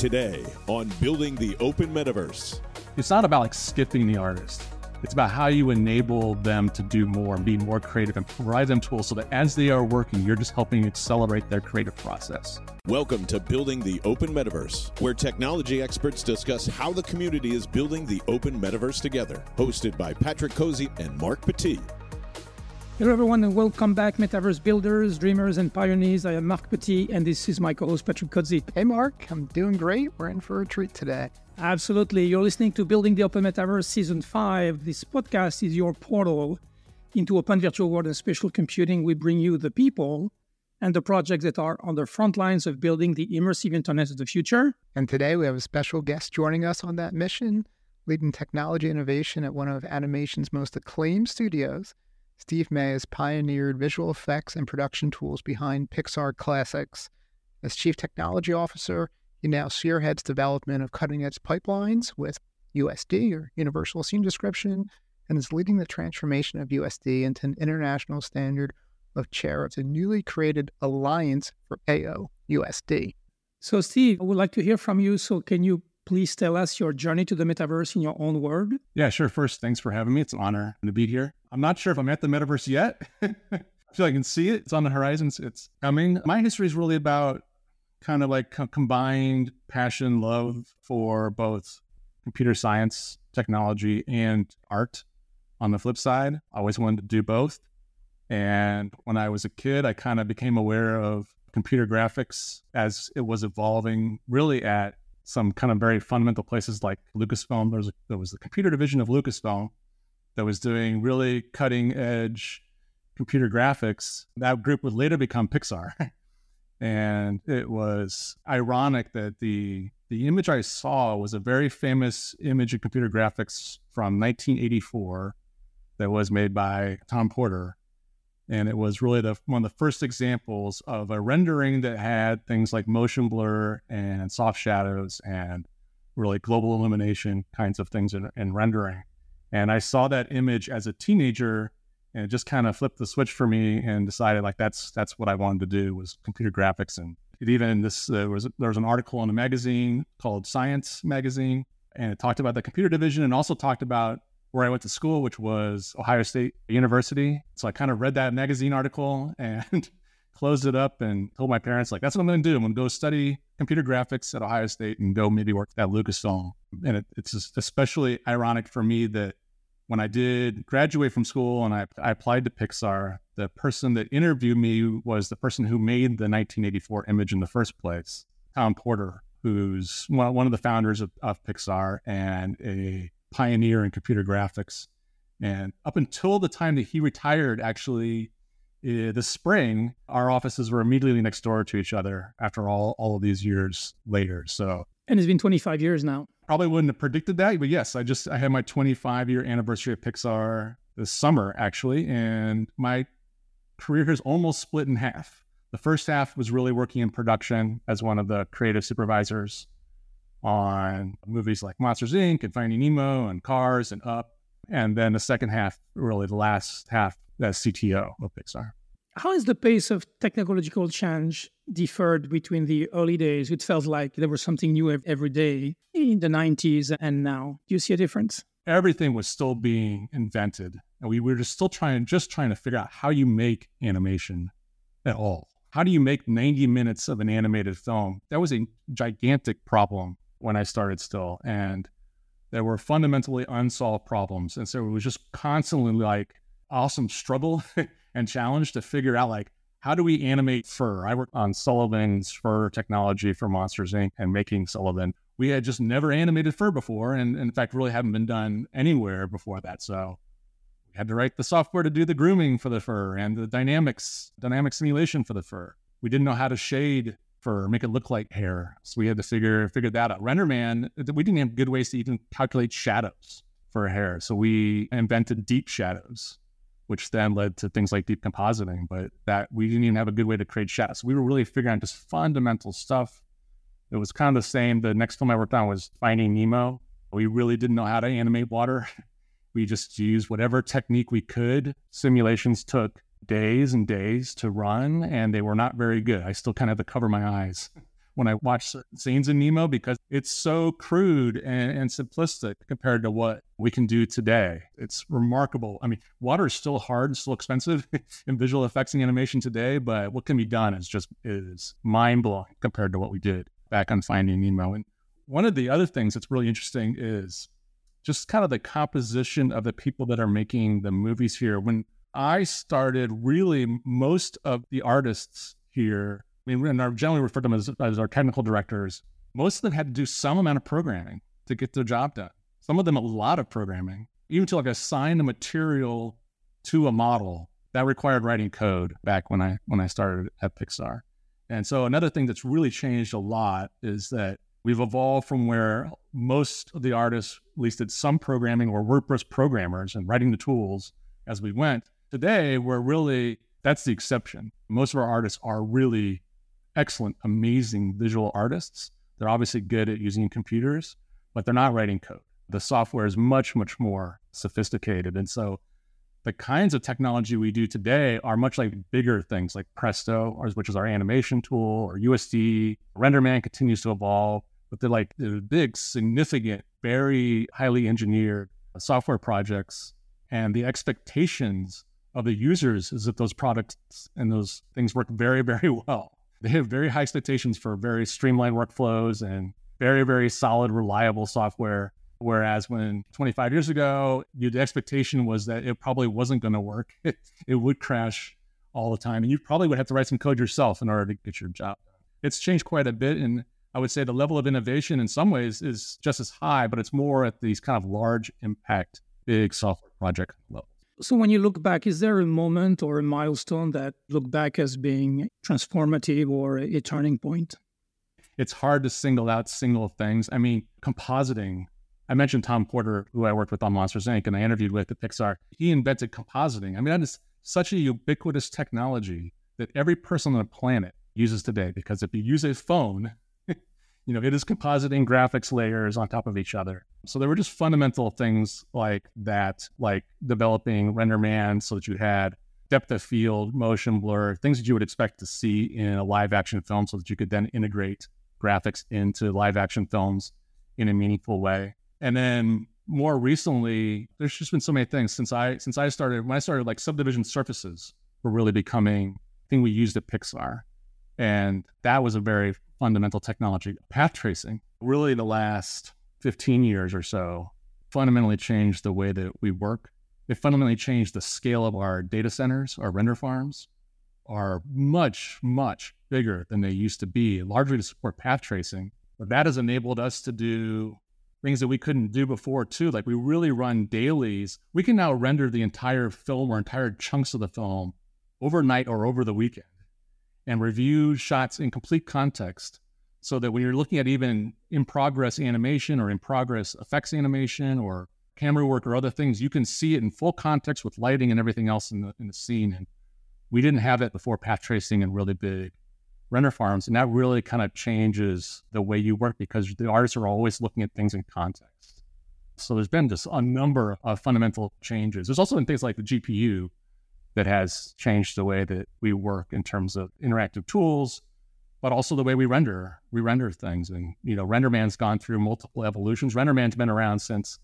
Today on Building the Open Metaverse. It's not about like skipping the artist. It's about how you enable them to do more and be more creative and provide them tools so that as they are working, you're just helping accelerate their creative process. Welcome to Building the Open Metaverse, where technology experts discuss how the community is building the open metaverse together. Hosted by Patrick Cozzi and Marc Petit. Hello, everyone, and welcome back, Metaverse builders, dreamers, and pioneers. I am Marc Petit, and this is my co host, Patrick Cozzi. Hey, Mark, I'm doing great. We're in for a treat today. Absolutely. You're listening to Building the Open Metaverse Season 5. This podcast is your portal into open virtual world and spatial computing. We bring you the people and the projects that are on the front lines of building the immersive internet of the future. And today we have a special guest joining us on that mission, leading technology innovation at one of animation's most acclaimed studios. Steve May has pioneered visual effects and production tools behind Pixar classics. As Chief Technology Officer, he now spearheads development of cutting edge pipelines with USD, or Universal Scene Description, and is leading the transformation of USD into an international standard of chair of the newly created Alliance for AO, USD. So, Steve, I would like to hear from you. So, can you please tell us your journey to the metaverse in your own word? Yeah, sure. First, thanks for having me. It's an honor to be here. I'm not sure if I'm at the metaverse yet. I feel I can see it. It's on the horizon. It's coming. My history is really about kind of like co- combined passion, love for both computer science, technology, and art. On the flip side, I always wanted to do both. And when I was a kid, I kind of became aware of computer graphics as it was evolving really at some kind of very fundamental places like Lucasfilm. There was, a, there was the computer division of Lucasfilm that was doing really cutting edge computer graphics. That group would later become Pixar. and it was ironic that the the image I saw was a very famous image of computer graphics from 1984 that was made by Tom Porter. And it was really the, one of the first examples of a rendering that had things like motion blur and soft shadows and really global illumination kinds of things in, in rendering. And I saw that image as a teenager and it just kind of flipped the switch for me and decided like that's that's what I wanted to do was computer graphics and it even this uh, was there was an article in a magazine called Science magazine and it talked about the computer division and also talked about where I went to school, which was Ohio State University. So I kind of read that magazine article and closed it up and told my parents, like, that's what I'm going to do. I'm going to go study computer graphics at Ohio State and go maybe work at Lucasfilm. And it, it's especially ironic for me that when I did graduate from school and I, I, applied to Pixar, the person that interviewed me was the person who made the 1984 image in the first place, Tom Porter, who's one, of the founders of, of Pixar and a pioneer in computer graphics. And up until the time that he retired, actually, uh, the spring, our offices were immediately next door to each other after all, all of these years later. So, and it's been 25 years now. Probably wouldn't have predicted that, but yes, I just I had my 25 year anniversary at Pixar this summer actually, and my career has almost split in half. The first half was really working in production as one of the creative supervisors on movies like Monsters Inc. and Finding Nemo and Cars and Up. And then the second half, really the last half, as CTO of Pixar. How is the pace of technological change differed between the early days? It felt like there was something new every day in the 90s and now. Do you see a difference? Everything was still being invented. And we were just still trying, just trying to figure out how you make animation at all. How do you make 90 minutes of an animated film? That was a gigantic problem when I started still. And there were fundamentally unsolved problems. And so it was just constantly like awesome struggle and challenge to figure out like, how do we animate fur? I worked on Sullivan's fur technology for Monsters Inc. and making Sullivan. We had just never animated fur before, and in fact, really haven't been done anywhere before that. So we had to write the software to do the grooming for the fur and the dynamics, dynamic simulation for the fur. We didn't know how to shade fur, make it look like hair. So we had to figure figure that out. RenderMan, we didn't have good ways to even calculate shadows for hair. So we invented deep shadows, which then led to things like deep compositing. But that we didn't even have a good way to create shadows. So we were really figuring out just fundamental stuff. It was kind of the same. The next film I worked on was Finding Nemo. We really didn't know how to animate water. We just used whatever technique we could. Simulations took days and days to run, and they were not very good. I still kind of had to cover my eyes when I watch scenes in Nemo because it's so crude and, and, simplistic compared to what we can do today. It's remarkable. I mean, water is still hard, still expensive in visual effects and animation today, but what can be done is just is mind blowing compared to what we did back on Finding Nemo. And one of the other things that's really interesting is just kind of the composition of the people that are making the movies here. When I started, really, most of the artists here I mean, and I generally refer to them as, as our technical directors. Most of them had to do some amount of programming to get their job done. Some of them a lot of programming, even to like assign a material to a model that required writing code back when I when I started at Pixar. And so another thing that's really changed a lot is that we've evolved from where most of the artists at least did some programming or WordPress programmers and writing the tools as we went. Today, we're really that's the exception. Most of our artists are really excellent, amazing visual artists. They're obviously good at using computers, but they're not writing code. The software is much, much more sophisticated. And so the kinds of technology we do today are much like bigger things like Presto, which is our animation tool, or USD. RenderMan continues to evolve, but they're like big, significant, very highly engineered software projects. And the expectations of the users is that those products and those things work very, very well. They have very high expectations for very streamlined workflows and very, very solid, reliable software. Whereas when 25 years ago, the expectation was that it probably wasn't going to work. It, it would crash all the time. And you probably would have to write some code yourself in order to get your job. It's changed quite a bit. And I would say the level of innovation in some ways is just as high, but it's more at these kind of large impact, big software project level. So, when you look back, is there a moment or a milestone that look back as being transformative or a turning point? It's hard to single out single things. I mean, compositing. I mentioned Tom Porter, who I worked with on Monsters Inc., and I interviewed with at Pixar. He invented compositing. I mean, that is such a ubiquitous technology that every person on the planet uses today. Because if you use a phone, you know, it is compositing graphics layers on top of each other. So there were just fundamental things like that, like developing RenderMan so that you had depth of field, motion blur, things that you would expect to see in a live action film so that you could then integrate graphics into live action films in a meaningful way. And then more recently, there's just been so many things since I since I started when I started like subdivision surfaces were really becoming thing we used at Pixar. And that was a very fundamental technology. Path tracing, really the last 15 years or so, fundamentally changed the way that we work. It fundamentally changed the scale of our data centers, our render farms are much, much bigger than they used to be, largely to support path tracing. But that has enabled us to do things that we couldn't do before, too. Like we really run dailies. We can now render the entire film or entire chunks of the film overnight or over the weekend and review shots in complete context so that when you're looking at even in progress animation or in progress effects animation or camera work or other things, you can see it in full context with lighting and everything else in the in the scene. And we didn't have it before path tracing and really big render farms. And that really kind of changes the way you work because the artists are always looking at things in context. So there's been just a number of fundamental changes. There's also been things like the GPU that has changed the way that we work in terms of interactive tools, but also the way we render we render things. And you know, RenderMan's gone through multiple evolutions. RenderMan's been around since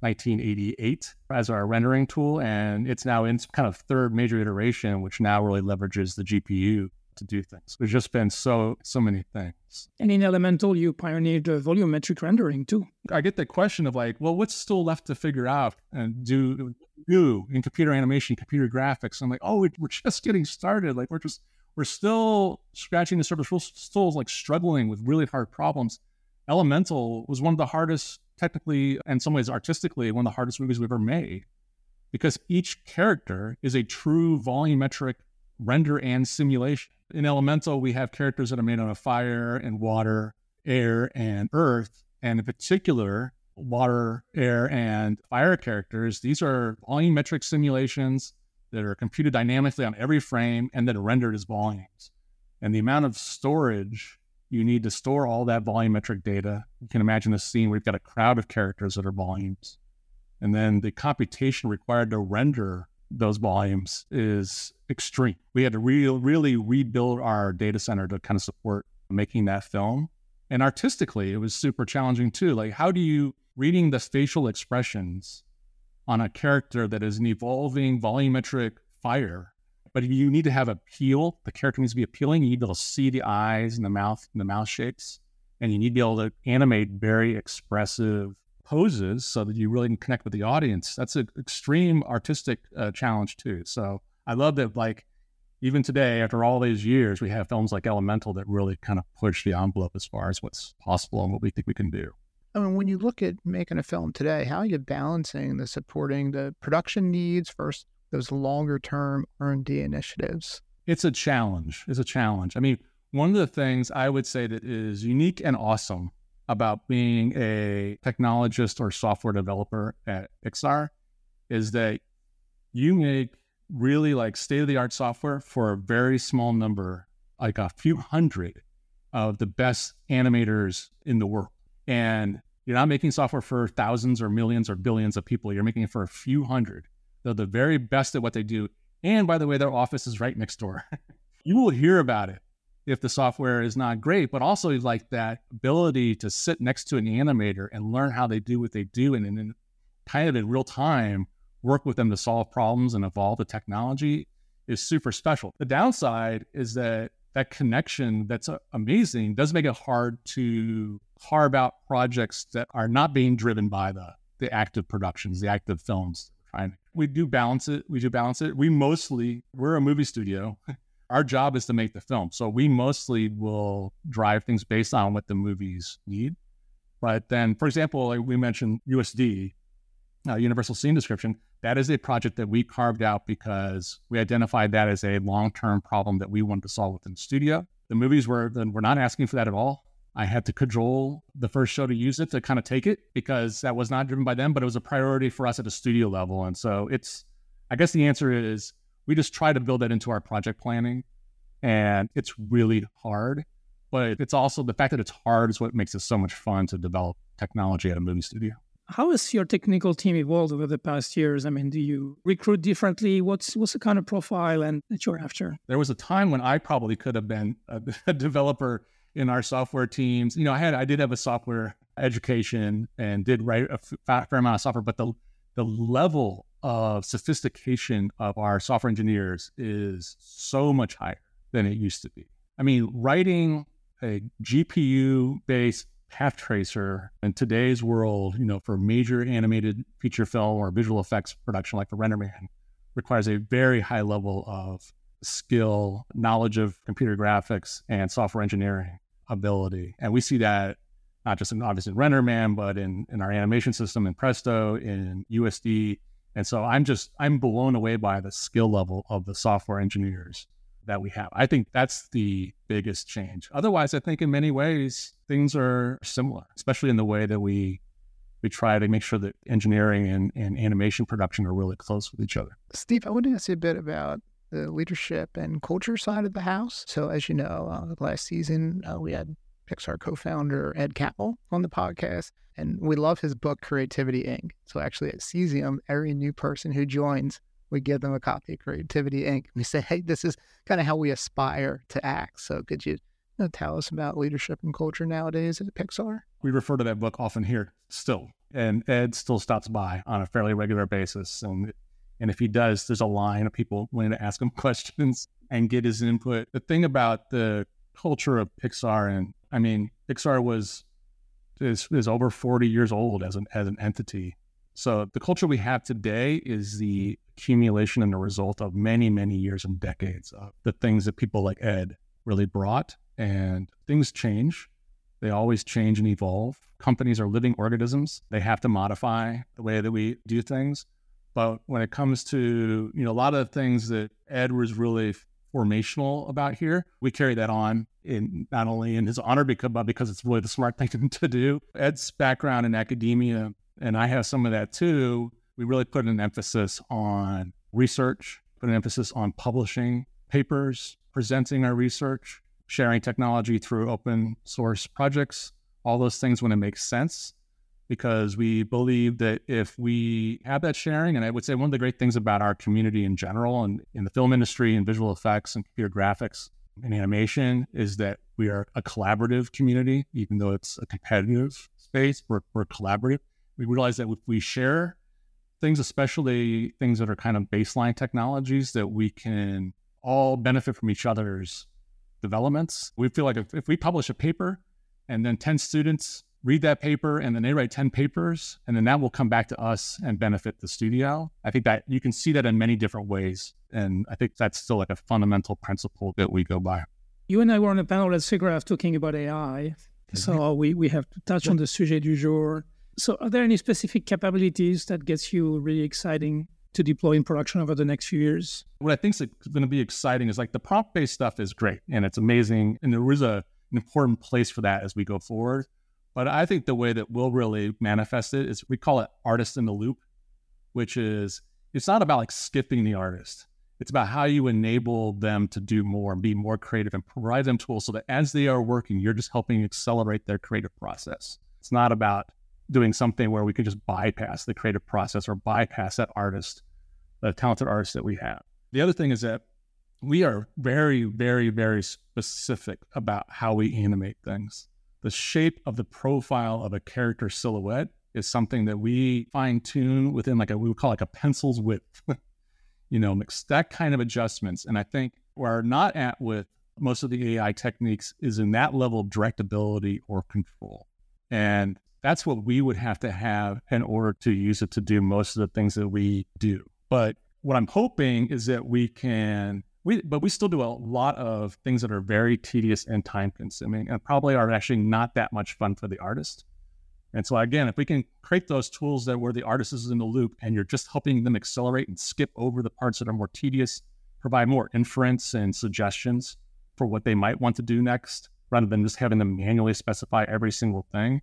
1988 as our rendering tool, and it's now in kind of third major iteration, which now really leverages the GPU to do things. There's just been so so many things. And in Elemental, you pioneered uh, volumetric rendering too. I get the question of like, well, what's still left to figure out and do do in computer animation, computer graphics? I'm like, oh, we're just getting started. Like we're just we're still scratching the surface. We're still like struggling with really hard problems. Elemental was one of the hardest, technically, and in some ways artistically, one of the hardest movies we've ever made because each character is a true volumetric render and simulation. In Elemental, we have characters that are made out of fire and water, air and earth. And in particular, water, air, and fire characters, these are volumetric simulations that are computed dynamically on every frame and then rendered as volumes. And the amount of storage you need to store all that volumetric data, you can imagine a scene where you've got a crowd of characters that are volumes. And then the computation required to render those volumes is extreme. We had to re- really rebuild our data center to kind of support making that film. And artistically, it was super challenging too. Like, how do you reading the facial expressions on a character that is an evolving volumetric fire? But you need to have appeal. The character needs to be appealing. You need to be able to see the eyes and the mouth and the mouth shapes. And you need to be able to animate very expressive poses so that you really can connect with the audience. That's an extreme artistic uh, challenge too. So I love that, like, even today, after all these years, we have films like Elemental that really kind of push the envelope as far as what's possible and what we think we can do. I mean, when you look at making a film today, how are you balancing the supporting the production needs versus those longer term R&D initiatives? It's a challenge. It's a challenge. I mean, one of the things I would say that is unique and awesome about being a technologist or software developer at Pixar is that you make really like state of the art software for a very small number, like a few hundred of the best animators in the world. And you're not making software for thousands or millions or billions of people. You're making it for a few hundred. They're the very best at what they do. And by the way, their office is right next door. you will hear about it if the software is not great, but also like that ability to sit next to an animator and learn how they do what they do and then kind of in real time work with them to solve problems and evolve the technology is super special. The downside is that that connection that's amazing does make it hard to carve out projects that are not being driven by the the active productions, the active films. We do balance it. We do balance it. We mostly we're a movie studio. Our job is to make the film, so we mostly will drive things based on what the movies need. But then, for example, like we mentioned USD, uh, Universal Scene Description. That is a project that we carved out because we identified that as a long term problem that we wanted to solve within the studio. The movies were then we're not asking for that at all. I had to cajole the first show to use it to kind of take it because that was not driven by them, but it was a priority for us at a studio level. And so it's, I guess the answer is we just try to build that into our project planning. And it's really hard, but it's also the fact that it's hard is what makes it so much fun to develop technology at a movie studio. How has your technical team evolved over the past years? I mean, do you recruit differently? What's what's the kind of profile and that you're after? There was a time when I probably could have been a, a developer in our software teams. You know, I had I did have a software education and did write a fair amount of software, but the the level of sophistication of our software engineers is so much higher than it used to be. I mean, writing a GPU based path tracer in today's world, you know, for major animated feature film or visual effects production like the RenderMan requires a very high level of skill, knowledge of computer graphics and software engineering ability. And we see that not just in obviously in RenderMan, but in, in our animation system in Presto, in USD. And so I'm just I'm blown away by the skill level of the software engineers that we have. I think that's the biggest change. Otherwise, I think in many ways things are similar, especially in the way that we we try to make sure that engineering and, and animation production are really close with each other. Steve, I want to ask you a bit about the leadership and culture side of the house. So, as you know, uh, last season uh, we had Pixar co-founder Ed Catmull on the podcast, and we love his book Creativity Inc. So, actually, at Cesium, every new person who joins we give them a copy of Creativity Inc. We say, hey, this is kind of how we aspire to act. So could you, you know, tell us about leadership and culture nowadays at Pixar? We refer to that book often here still. And Ed still stops by on a fairly regular basis. And and if he does, there's a line of people willing to ask him questions and get his input. The thing about the culture of Pixar, and I mean, Pixar was is, is over 40 years old as an as an entity. So the culture we have today is the accumulation and the result of many, many years and decades of the things that people like Ed really brought. And things change. They always change and evolve. Companies are living organisms. They have to modify the way that we do things. But when it comes to, you know, a lot of things that Ed was really formational about here, we carry that on in not only in his honor, because, but because it's really the smart thing to do. Ed's background in academia, and I have some of that too, we really put an emphasis on research, put an emphasis on publishing papers, presenting our research, sharing technology through open source projects, all those things when it makes sense. Because we believe that if we have that sharing, and I would say one of the great things about our community in general and in the film industry and visual effects and computer graphics and animation is that we are a collaborative community, even though it's a competitive space, we're, we're collaborative. We realize that if we share things, especially things that are kind of baseline technologies, that we can all benefit from each other's developments. We feel like if, if we publish a paper and then 10 students read that paper and then they write 10 papers and then that will come back to us and benefit the studio. I think that you can see that in many different ways. And I think that's still like a fundamental principle that we go by. You and I were on a panel at SIGGRAPH talking about AI. Mm-hmm. So we, we have to touch on the sujet du jour. So are there any specific capabilities that gets you really exciting to deploy in production over the next few years? What I think is going to be exciting is like the prompt based stuff is great and it's amazing. And there is a, an important place for that as we go forward. But I think the way that we'll really manifest it is we call it artist in the loop, which is it's not about like skipping the artist. It's about how you enable them to do more and be more creative and provide them tools so that as they are working, you're just helping accelerate their creative process. It's not about doing something where we can just bypass the creative process or bypass that artist, the talented artist that we have. The other thing is that we are very, very, very specific about how we animate things the shape of the profile of a character silhouette is something that we fine tune within like a we would call like a pencil's width. you know, mix that kind of adjustments. And I think where we're not at with most of the AI techniques is in that level of directability or control. And that's what we would have to have in order to use it to do most of the things that we do. But what I'm hoping is that we can we but we still do a lot of things that are very tedious and time consuming and probably are actually not that much fun for the artist. And so again if we can create those tools that where the artist is in the loop and you're just helping them accelerate and skip over the parts that are more tedious provide more inference and suggestions for what they might want to do next rather than just having them manually specify every single thing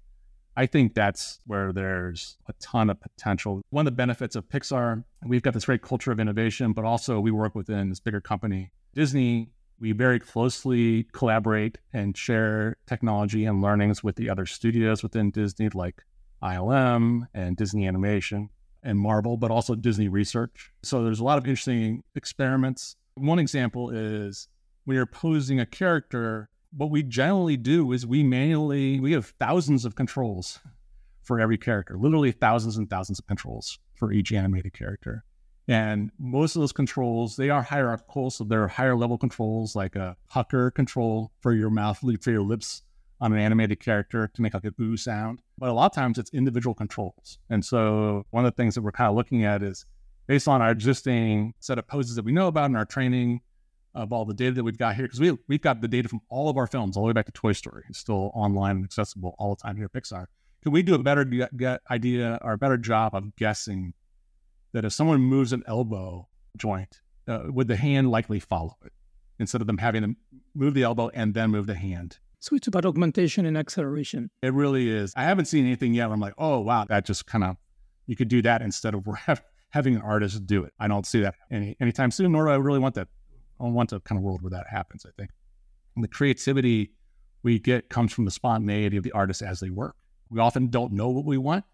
I think that's where there's a ton of potential. One of the benefits of Pixar, we've got this great culture of innovation, but also we work within this bigger company, Disney. We very closely collaborate and share technology and learnings with the other studios within Disney, like ILM and Disney Animation and Marvel, but also Disney Research. So there's a lot of interesting experiments. One example is when you're posing a character, what we generally do is we manually we have thousands of controls for every character literally thousands and thousands of controls for each animated character. And most of those controls they are hierarchical so they're higher level controls like a pucker control for your mouth for your lips on an animated character to make like a boo sound. But a lot of times it's individual controls. And so one of the things that we're kind of looking at is based on our existing set of poses that we know about in our training of all the data that we've got here because we we've got the data from all of our films all the way back to Toy Story. It's still online and accessible all the time here at Pixar. Can we do a better get, idea or a better job of guessing that if someone moves an elbow joint, uh, would the hand likely follow it instead of them having to move the elbow and then move the hand? So it's about augmentation and acceleration. It really is. I haven't seen anything yet where I'm like, oh wow, that just kind of you could do that instead of having an artist do it. I don't see that any anytime soon, nor do I really want that I want a kind of world where that happens, I think. And the creativity we get comes from the spontaneity of the artists as they work. We often don't know what we want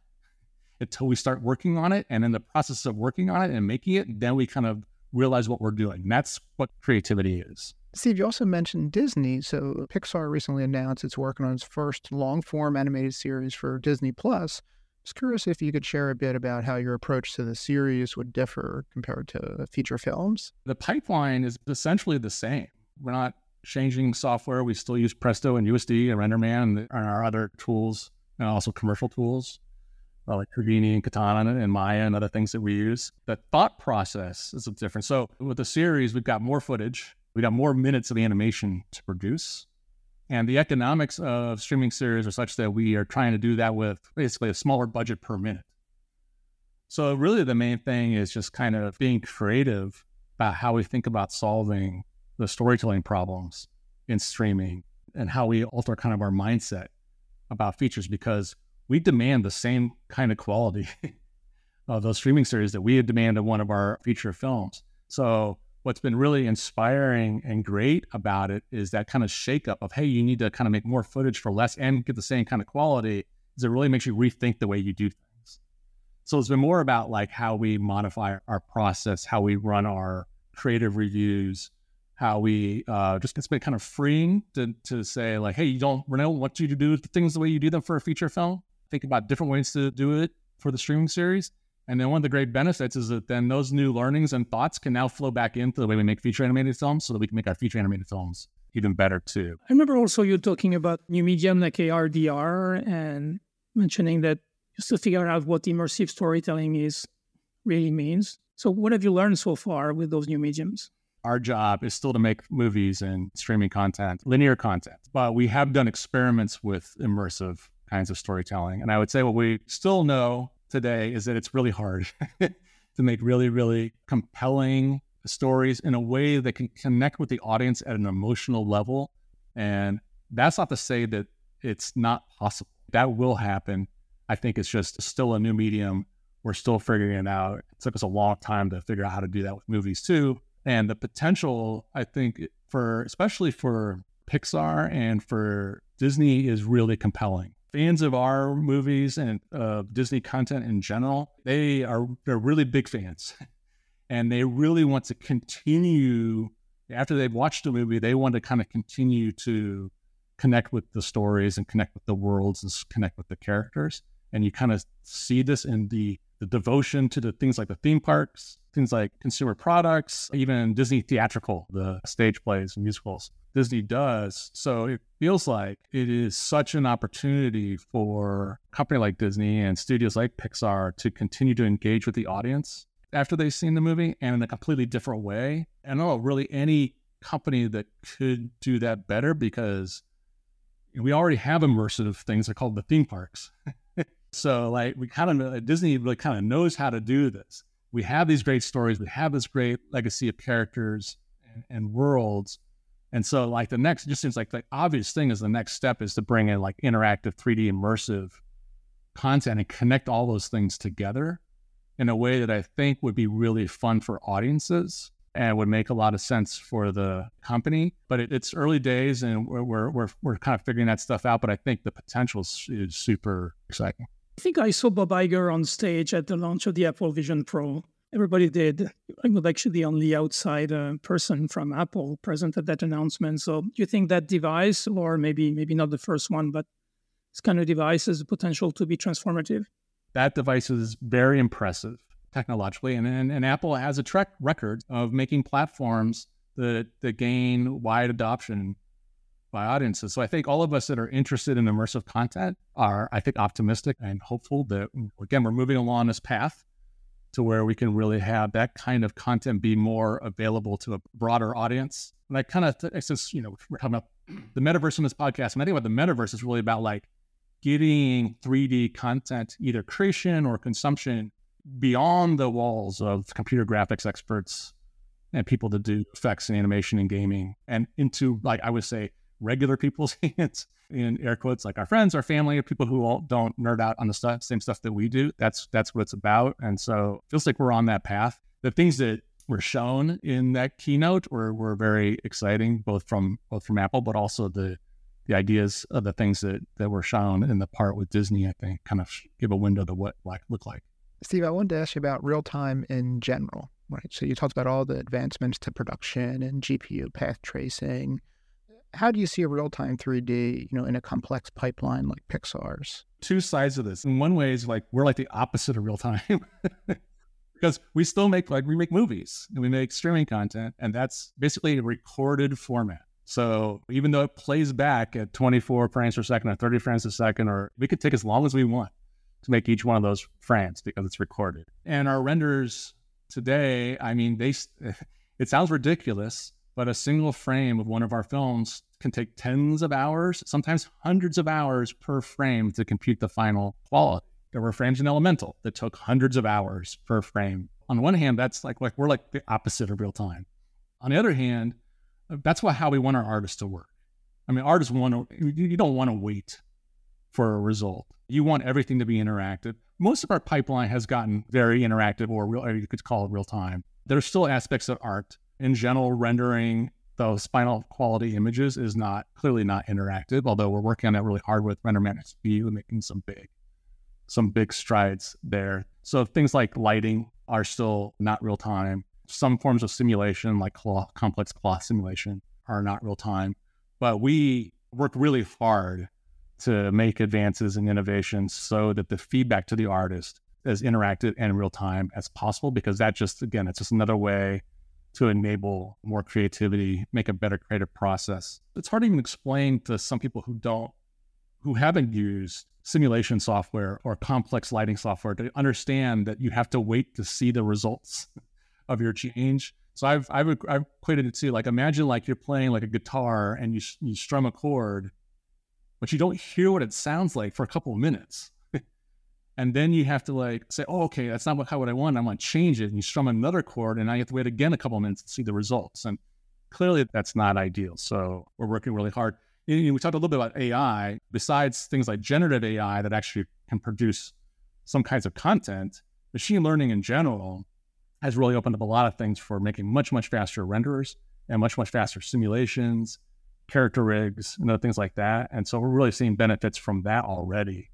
until we start working on it. And in the process of working on it and making it, then we kind of realize what we're doing. And that's what creativity is. Steve, you also mentioned Disney. So Pixar recently announced it's working on its first long form animated series for Disney Plus was curious if you could share a bit about how your approach to the series would differ compared to feature films. The pipeline is essentially the same. We're not changing software. We still use Presto and USD and RenderMan and our other tools, and also commercial tools uh, like Houdini and Katana and Maya and other things that we use. The thought process is different. So with the series, we've got more footage. We got more minutes of animation to produce. And the economics of streaming series are such that we are trying to do that with basically a smaller budget per minute. So, really, the main thing is just kind of being creative about how we think about solving the storytelling problems in streaming and how we alter kind of our mindset about features because we demand the same kind of quality of those streaming series that we demand of one of our feature films. So, what's been really inspiring and great about it is that kind of shakeup of hey, you need to kind of make more footage for less and get the same kind of quality. Is it really makes you rethink the way you do things. So it's been more about like how we modify our process, how we run our creative reviews, how we uh, just it's been kind of freeing to, to say like, hey, you don't Renault want you to do things the way you do them for a feature film. Think about different ways to do it for the streaming series. And then one of the great benefits is that then those new learnings and thoughts can now flow back into the way we make feature animated films so that we can make our feature animated films even better too. I remember also you talking about new medium like AR, DR and mentioning that just to figure out what immersive storytelling is really means. So what have you learned so far with those new mediums? Our job is still to make movies and streaming content, linear content, but we have done experiments with immersive kinds of storytelling. And I would say what we still know today is that it's really hard to make really, really compelling stories in a way that can connect with the audience at an emotional level. And that's not to say that it's not possible. That will happen. I think it's just still a new medium. We're still figuring it out. It took us a long time to figure out how to do that with movies too. And the potential, I think, for especially for Pixar and for Disney is really compelling fans of our movies and uh, Disney content in general, they are they're really big fans, and they really want to continue after they've watched a movie. They want to kind of continue to connect with the stories and connect with the worlds and connect with the characters. And you kind of see this in the the devotion to the things like the theme parks, things like consumer products, even Disney theatrical, the stage plays and musicals Disney does. So it feels like it is such an opportunity for a company like Disney and studios like Pixar to continue to engage with the audience after they've seen the movie and in a completely different way. I don't know really any company that could do that better because we already have immersive things. They're called the theme parks. so like we kind of Disney really kind of knows how to do this. We have these great stories. We have this great legacy of characters and, and worlds and so like the next just seems like the obvious thing is the next step is to bring in like interactive 3D immersive content and connect all those things together in a way that I think would be really fun for audiences and would make a lot of sense for the company. But it, it's early days and we're, we're, we're, kind of figuring that stuff out. But I think the potential is super exciting. I think I saw Bob Iger on stage at the launch of the Apple Vision Pro everybody did. I was actually the only outside uh, person from Apple present at that announcement. So, do you think that device, or maybe maybe not the first one, but this kind of device has the potential to be transformative? That device is very impressive technologically, and and, and Apple has a track record of making platforms that that gain wide adoption by audiences. So I think all of us that are interested in immersive content are, I think, optimistic and hopeful that again we're moving along this path to where we can really have that kind of content be more available to a broader audience. And I kind of, since, you know, we're talking about the metaverse in this podcast, and I think about the metaverse is really about like getting 3D content, either creation or consumption, beyond the walls of computer graphics experts and people that do effects and animation and gaming and into, like, I would say, regular people's hands in air quotes, like our friends, our family, people who all don't nerd out on the stuff, same stuff that we do. That's that's what it's about. And so feels like we're on that path. The things that were shown in that keynote were, were very exciting, both from both from Apple, but also the the ideas of the things that, that were shown in the part with Disney, I think, kind of give a window to what like look like. Steve, I wanted to ask you about real time in general, right? So you talked about all the advancements to production and GPU path tracing how do you see a real time 3D, you know, in a complex pipeline like Pixar's? Two sides of this. In one way, is like we're like the opposite of real time. because we still make like we make movies and we make streaming content and that's basically a recorded format so even though it plays back at 24 frames per second or 30 frames a second or we could take as long as we want to make each one of those frames because it's recorded and our renders today i mean they it sounds ridiculous but a single frame of one of our films can take tens of hours, sometimes hundreds of hours per frame to compute the final quality. There were frames in Elemental that took hundreds of hours per frame. On one hand, that's like, like we're like the opposite of real time. On the other hand, that's what, how we want our artists to work. I mean, artists want to, you don't want to wait for a result. You want everything to be interactive. Most of our pipeline has gotten very interactive or real, or you could call it real time. There's still aspects of art in general, rendering those spinal quality images is not clearly not interactive, although we're working on that really hard with RenderMan XPU and making some big, some big strides there. So things like lighting are still not real time. Some forms of simulation, like cloth, complex cloth simulation, are not real time. But we worked really hard to make advances and innovations so that the feedback to the artist is interactive and real time as possible, because that just, again, it's just another way to enable more creativity, make a better creative process. It's hard to even explain to some people who don't, who haven't used simulation software or complex lighting software to understand that you have to wait to see the results of your change. So I've I've I've equated it to like imagine like you're playing like a guitar and you you strum a chord, but you don't hear what it sounds like for a couple of minutes and then you have to like say, oh, okay, that's not what, how what I want. I'm going to change it. And you strum another chord, and I have to wait again a couple of minutes to see the results. And clearly, that's not ideal. So we're working really hard. Know, we talked a little bit about AI. Besides things like generative AI that actually can produce some kinds of content, machine learning in general has really opened up a lot of things for making much, much faster renderers and much, much faster simulations, character rigs, and other things like that. And so we're really seeing benefits from that already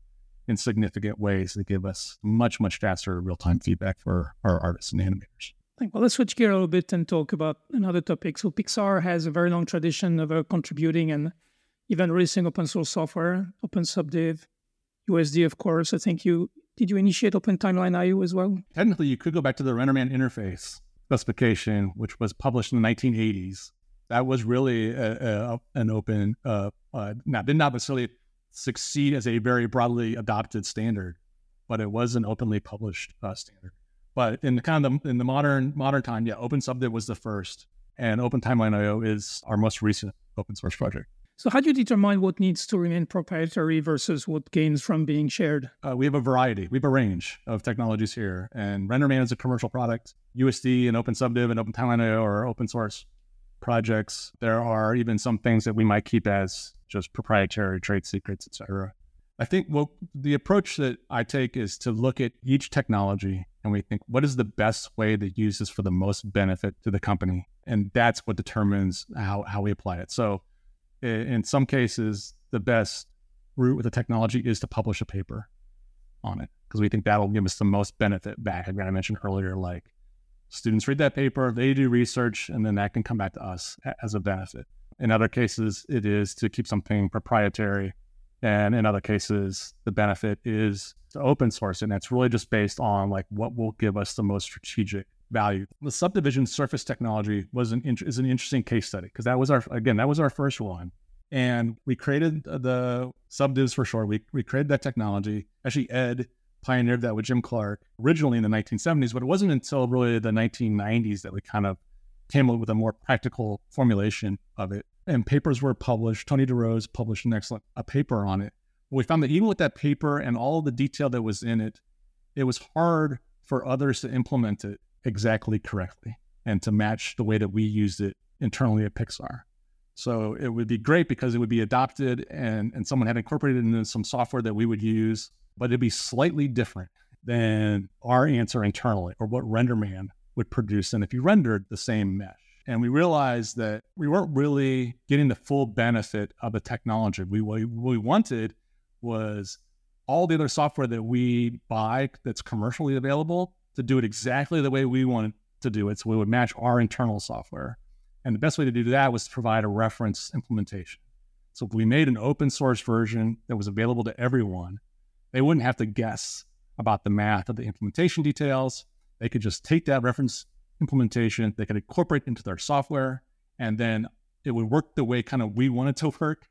in significant ways that give us much, much faster real time feedback for our artists and animators. Well, let's switch gear a little bit and talk about another topic. So, Pixar has a very long tradition of uh, contributing and even releasing open source software, OpenSubdiv, USD, of course. I think you did you initiate Open Timeline IO as well? Technically, you could go back to the RenderMan interface specification, which was published in the 1980s. That was really a, a, an open, uh, uh, not, did not necessarily succeed as a very broadly adopted standard, but it was an openly published uh, standard. But in the kind of the, in the modern modern time, yeah, OpenSubdiv was the first, and Open Timeline IO is our most recent open source project. So, how do you determine what needs to remain proprietary versus what gains from being shared? Uh, we have a variety. We have a range of technologies here, and RenderMan is a commercial product. USD and OpenSubdiv and Open Timeline are open source projects. There are even some things that we might keep as just proprietary trade secrets, etc. I think well, the approach that I take is to look at each technology and we think, what is the best way to use this for the most benefit to the company? And that's what determines how, how we apply it. So in some cases, the best route with the technology is to publish a paper on it because we think that'll give us the most benefit back. Again, I mentioned earlier, like students read that paper, they do research, and then that can come back to us as a benefit. In other cases, it is to keep something proprietary. And in other cases, the benefit is to open source. And that's really just based on like what will give us the most strategic value. The subdivision surface technology was an is an interesting case study because that was our again that was our first one, and we created the subdivs for short. We we created that technology. Actually, Ed pioneered that with Jim Clark originally in the 1970s, but it wasn't until really the 1990s that we kind of came up with a more practical formulation of it and papers were published. Tony DeRose published an excellent a paper on it. We found that even with that paper and all the detail that was in it, it was hard for others to implement it exactly correctly and to match the way that we used it internally at Pixar. So it would be great because it would be adopted and, and someone had incorporated into some software that we would use, but it'd be slightly different than our answer internally or what RenderMan would produce. And if you rendered the same mesh. And we realized that we weren't really getting the full benefit of the technology. We, what we wanted was all the other software that we buy that's commercially available to do it exactly the way we wanted to do it. So we would match our internal software. And the best way to do that was to provide a reference implementation. So we made an open source version that was available to everyone, they wouldn't have to guess about the math of the implementation details. They could just take that reference implementation they could incorporate into their software, and then it would work the way kind of we wanted to work.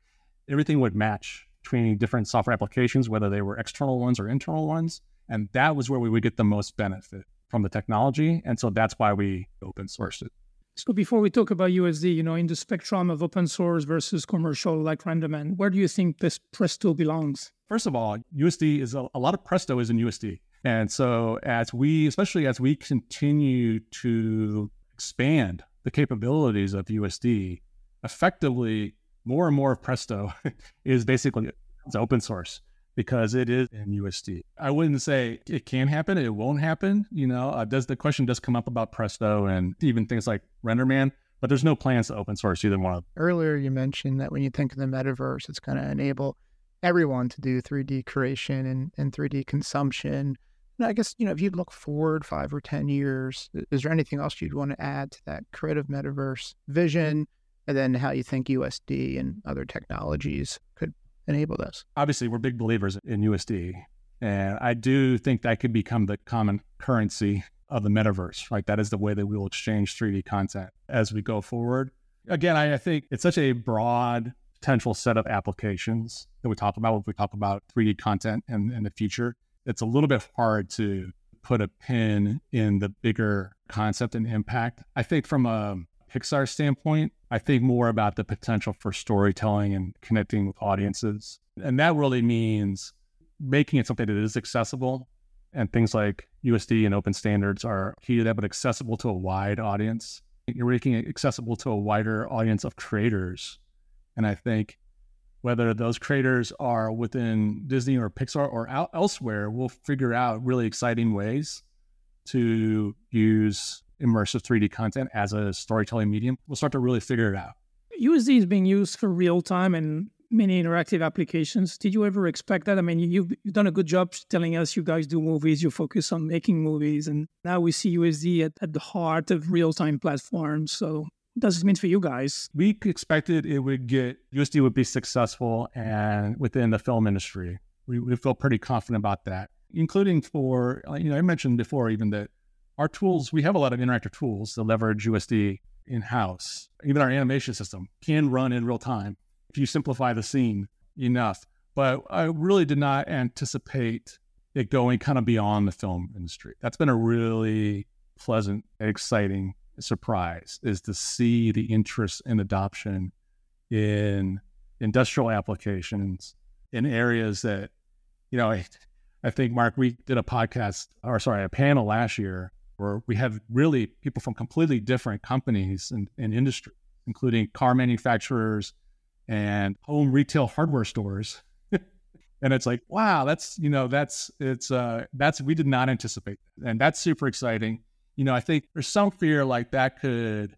Everything would match between different software applications, whether they were external ones or internal ones. And that was where we would get the most benefit from the technology. And so that's why we open sourced it. So before we talk about USD, you know, in the spectrum of open source versus commercial like RenderMan, where do you think this Presto belongs? First of all, USD is a, a lot of Presto is in USD. And so, as we, especially as we continue to expand the capabilities of USD, effectively, more and more of Presto is basically it's open source because it is in USD. I wouldn't say it can happen, it won't happen. You know, uh, does the question does come up about Presto and even things like RenderMan, but there's no plans to open source either one. Earlier, you mentioned that when you think of the metaverse, it's going to enable everyone to do 3D creation and, and 3D consumption And I guess, you know, if you look forward five or 10 years, is there anything else you'd want to add to that creative metaverse vision? And then how you think USD and other technologies could enable this? Obviously, we're big believers in USD. And I do think that could become the common currency of the metaverse. Like that is the way that we will exchange 3D content as we go forward. Again, I, I think it's such a broad potential set of applications that we talk about when we talk about 3D content in, in the future. It's a little bit hard to put a pin in the bigger concept and impact. I think from a Pixar standpoint, I think more about the potential for storytelling and connecting with audiences. And that really means making it something that is accessible. And things like USD and open standards are key to that, but accessible to a wide audience. You're making it accessible to a wider audience of creators. And I think whether those creators are within Disney or Pixar or out elsewhere, we'll figure out really exciting ways to use immersive 3D content as a storytelling medium. We'll start to really figure it out. USD is being used for real time and many interactive applications. Did you ever expect that? I mean, you've, you've done a good job telling us you guys do movies, you focus on making movies, and now we see USD at, at the heart of real time platforms. So, what does it mean for you guys? We expected it would get, USD would be successful and within the film industry. We, we feel pretty confident about that, including for, you know, I mentioned before even that our tools, we have a lot of interactive tools that leverage USD in house. Even our animation system can run in real time if you simplify the scene enough. But I really did not anticipate it going kind of beyond the film industry. That's been a really pleasant, exciting surprise is to see the interest and adoption in industrial applications in areas that, you know, I, I think, Marc, we did a podcast or sorry, a panel last year where we have really people from completely different companies and, and industry, including car manufacturers, and home retail hardware stores. and it's like, wow, that's, you know, that's, it's, uh, that's, we did not anticipate. And that's super exciting. You know, I think there's some fear like that could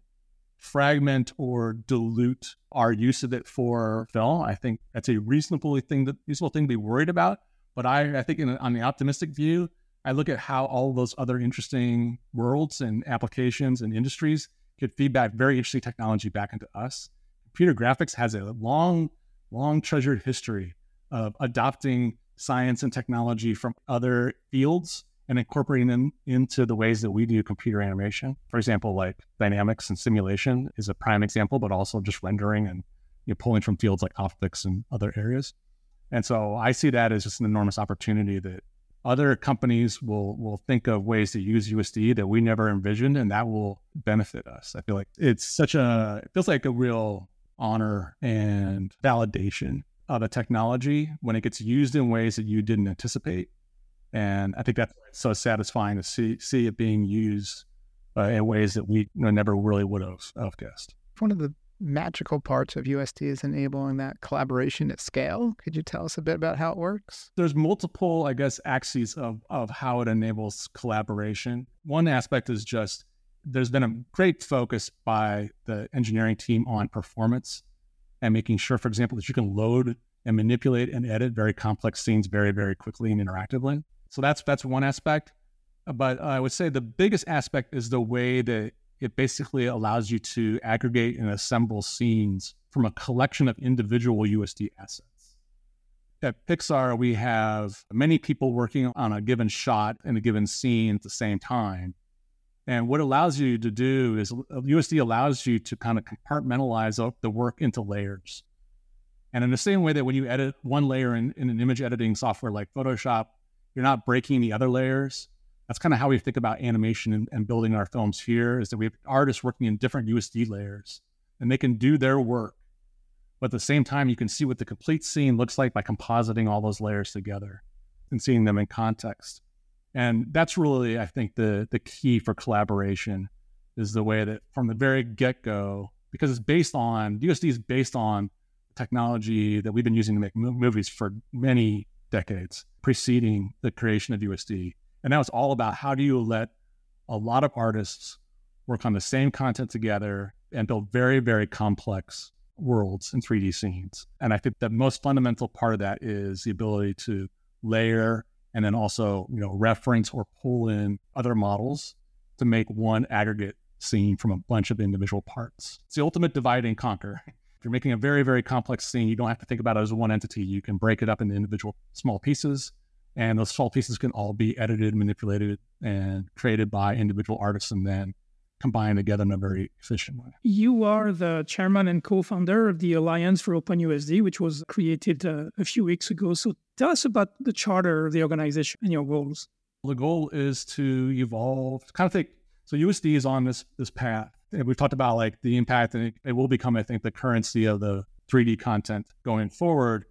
fragment or dilute our use of it for film. I think that's a reasonable thing, that, reasonable thing to be worried about. But I, I think in, on the optimistic view, I look at how all those other interesting worlds and applications and industries could feed back very interesting technology back into us computer graphics has a long, long treasured history of adopting science and technology from other fields and incorporating them into the ways that we do computer animation. For example, like dynamics and simulation is a prime example, but also just rendering and you know, pulling from fields like optics and other areas. And so I see that as just an enormous opportunity that other companies will will think of ways to use USD that we never envisioned, and that will benefit us. I feel like it's such a it feels like a real honor and validation of a technology when it gets used in ways that you didn't anticipate. And I think that's so satisfying to see see it being used uh, in ways that we never really would have, have guessed. One of the magical parts of USD is enabling that collaboration at scale. Could you tell us a bit about how it works? There's multiple, I guess, axes of, of how it enables collaboration. One aspect is just there's been a great focus by the engineering team on performance and making sure, for example, that you can load and manipulate and edit very complex scenes very, very quickly and interactively. So that's that's one aspect. But I would say the biggest aspect is the way that it basically allows you to aggregate and assemble scenes from a collection of individual USD assets. At Pixar, we have many people working on a given shot in a given scene at the same time. And what allows you to do is USD allows you to kind of compartmentalize the work into layers. And in the same way that when you edit one layer in, in an image editing software like Photoshop, you're not breaking the other layers. That's kind of how we think about animation and, and building our films here is that we have artists working in different USD layers and they can do their work. But at the same time, you can see what the complete scene looks like by compositing all those layers together and seeing them in context. And that's really, I think, the the key for collaboration is the way that from the very get go, because it's based on USD is based on technology that we've been using to make movies for many decades preceding the creation of USD. And now it's all about how do you let a lot of artists work on the same content together and build very, very complex worlds and 3D scenes. And I think the most fundamental part of that is the ability to layer and then also, you know, reference or pull in other models to make one aggregate scene from a bunch of individual parts. It's the ultimate divide and conquer. If you're making a very, very complex scene, you don't have to think about it as one entity. You can break it up into individual small pieces, and those small pieces can all be edited, manipulated, and created by individual artists and then combined together in a very efficient way. You are the chairman and co founder of the Alliance for OpenUSD, which was created uh, a few weeks ago. So tell us about the charter of the organization and your goals. The goal is to evolve, kind of think. So USD is on this this path. And we've talked about like the impact, and it, it will become, I think, the currency of the 3D content going forward.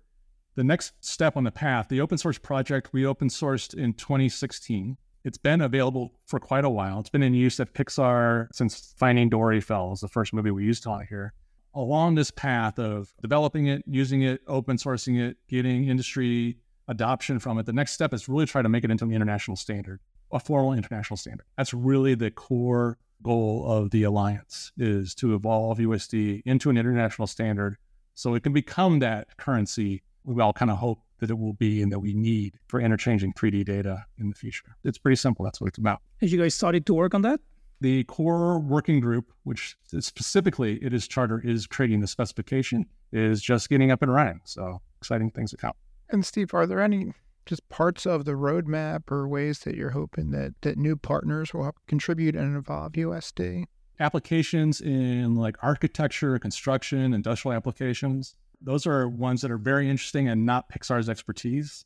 The next step on the path, the open source project we open sourced in 2016. It's been available for quite a while. It's been in use at Pixar since Finding Dory Fell, the first movie we used on here. Along this path of developing it, using it, open sourcing it, getting industry adoption from it, the next step is really try to make it into an international standard, a formal international standard. That's really the core goal of the alliance is to evolve USD into an international standard so it can become that currency we all kind of hope that it will be and that we need for interchanging 3D data in the future. It's pretty simple. That's what it's about. Have you guys started to work on that? The core working group, which specifically it is charter, is creating the specification, is just getting up and running. So exciting things to come. And Steve, are there any just parts of the roadmap or ways that you're hoping that that new partners will help contribute and evolve USD? Applications in like architecture, construction, industrial applications. Those are ones that are very interesting and not Pixar's expertise.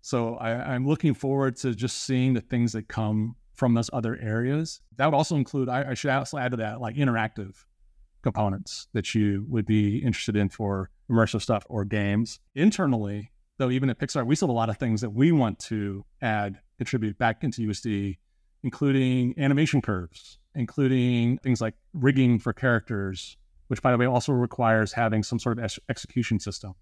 So I, I'm looking forward to just seeing the things that come from those other areas. That would also include, I, I should also add to that, like interactive components that you would be interested in for immersive stuff or games. Internally, though, even at Pixar, we still have a lot of things that we want to add, contribute back into USD, including animation curves, including things like rigging for characters, which, by the way, also requires having some sort of ex- execution system.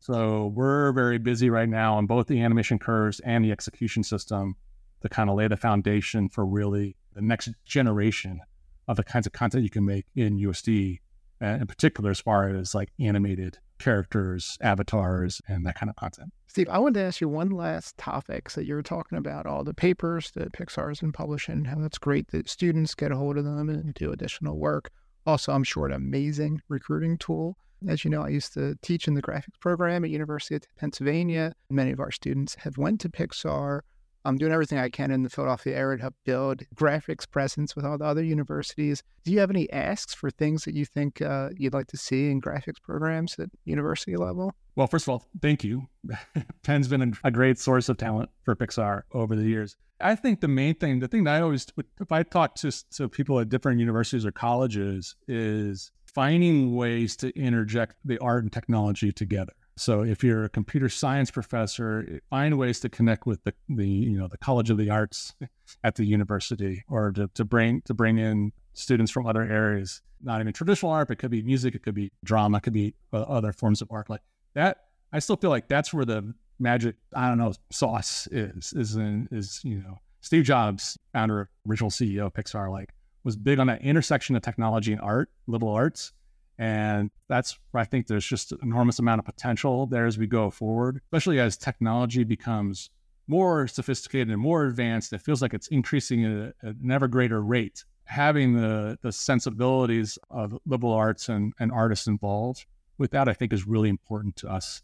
So we're very busy right now on both the animation curves and the execution system to kind of lay the foundation for really the next generation of the kinds of content you can make in USD, and in particular, as far as like animated characters, avatars, and that kind of content. Steve, I wanted to ask you one last topic. So you were talking about all the papers that Pixar has been publishing, how that's great that students get a hold of them and do additional work. Also, I'm sure an amazing recruiting tool. As you know, I used to teach in the graphics program at University of Pennsylvania. Many of our students have went to Pixar. I'm doing everything I can in the Philadelphia area to help build graphics presence with all the other universities. Do you have any asks for things that you think uh, you'd like to see in graphics programs at university level? Well, first of all, thank you. Penn's been a great source of talent for Pixar over the years. I think the main thing, the thing that I always, if I talk to, to people at different universities or colleges, is finding ways to interject the art and technology together. So if you're a computer science professor, find ways to connect with the, the you know the College of the Arts at the university, or to, to bring to bring in students from other areas. Not even traditional art, but it could be music, it could be drama, it could be uh, other forms of art like that. I still feel like that's where the magic I don't know sauce is is in is you know Steve Jobs, founder, original CEO of Pixar, like was big on that intersection of technology and art, liberal arts and that's where I think there's just an enormous amount of potential there as we go forward, especially as technology becomes more sophisticated and more advanced. It feels like it's increasing at an ever greater rate. Having the, the sensibilities of liberal arts and, and artists involved with that, I think, is really important to us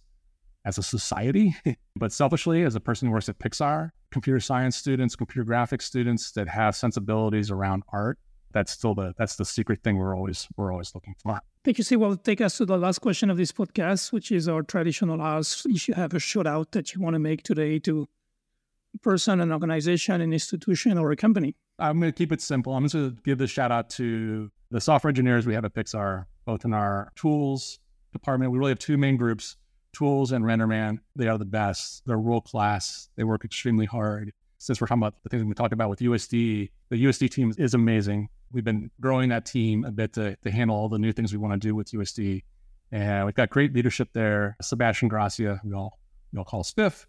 as a society. but selfishly, as a person who works at Pixar, computer science students, computer graphics students that have sensibilities around art that's still the that's the secret thing we're always we're always looking for. Thank you. See, well, take us to the last question of this podcast, which is our traditional ask. If you have a shout out that you want to make today to a person, an organization, an institution, or a company. I'm going to keep it simple. I'm going to give the shout out to the software engineers we have at Pixar, both in our tools department. We really have two main groups, tools and RenderMan. They are the best. They're world class. They work extremely hard. Since we're talking about the things we talked about with USD, the USD team is amazing we've been growing that team a bit to, to handle all the new things we want to do with USD. And we've got great leadership there. Sebastian Grassia, we all, we all call Spiff,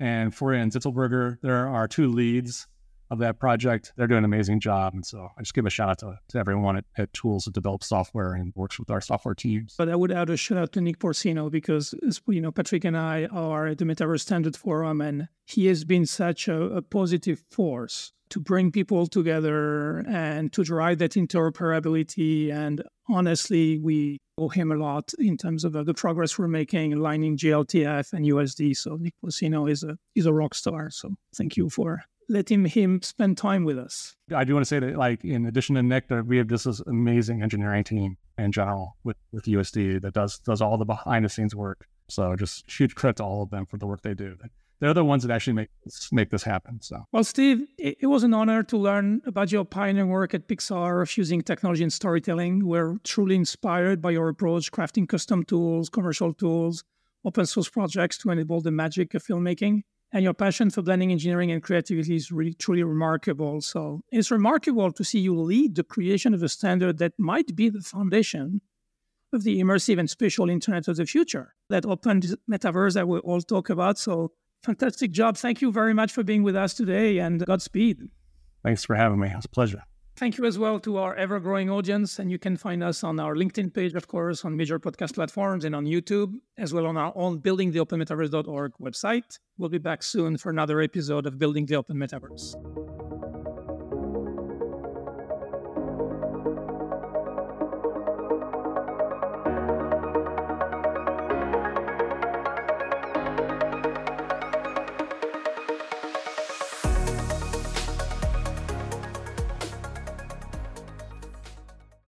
and Florian Zitzelsberger. There are two leads of that project. They're doing an amazing job. And so I just give a shout out to, to everyone at, at Tools that develops software and works with our software teams. But I would add a shout out to Nick Porcino because, you know, Patrick and I are at the Metaverse Standard Forum, and he has been such a, a positive force to bring people together and to drive that interoperability. And honestly, we owe him a lot in terms of uh, the progress we're making aligning GLTF and USD. So Nick Porcino is a is a rock star. So thank you for letting him spend time with us. I do want to say that, like, in addition to Nick, we have this amazing engineering team in general with, with USD that does does all the behind the scenes work. So just huge credit to all of them for the work they do they're the ones that actually make this, make this happen. So, well, Steve, it, it was an honor to learn about your pioneering work at Pixar, fusing technology and storytelling. We're truly inspired by your approach, crafting custom tools, commercial tools, open source projects to enable the magic of filmmaking. And your passion for blending engineering and creativity is really truly remarkable. So it's remarkable to see you lead the creation of a standard that might be the foundation of the immersive and spatial internet of the future, that open metaverse that we all talk about. So Fantastic job. Thank you very much for being with us today and Godspeed. Thanks for having me. It was a pleasure. Thank you as well to our ever growing audience. And you can find us on our LinkedIn page, of course, on major podcast platforms and on YouTube, as well on our own building the open buildingtheopenmetaverse.org website. We'll be back soon for another episode of Building the Open Metaverse.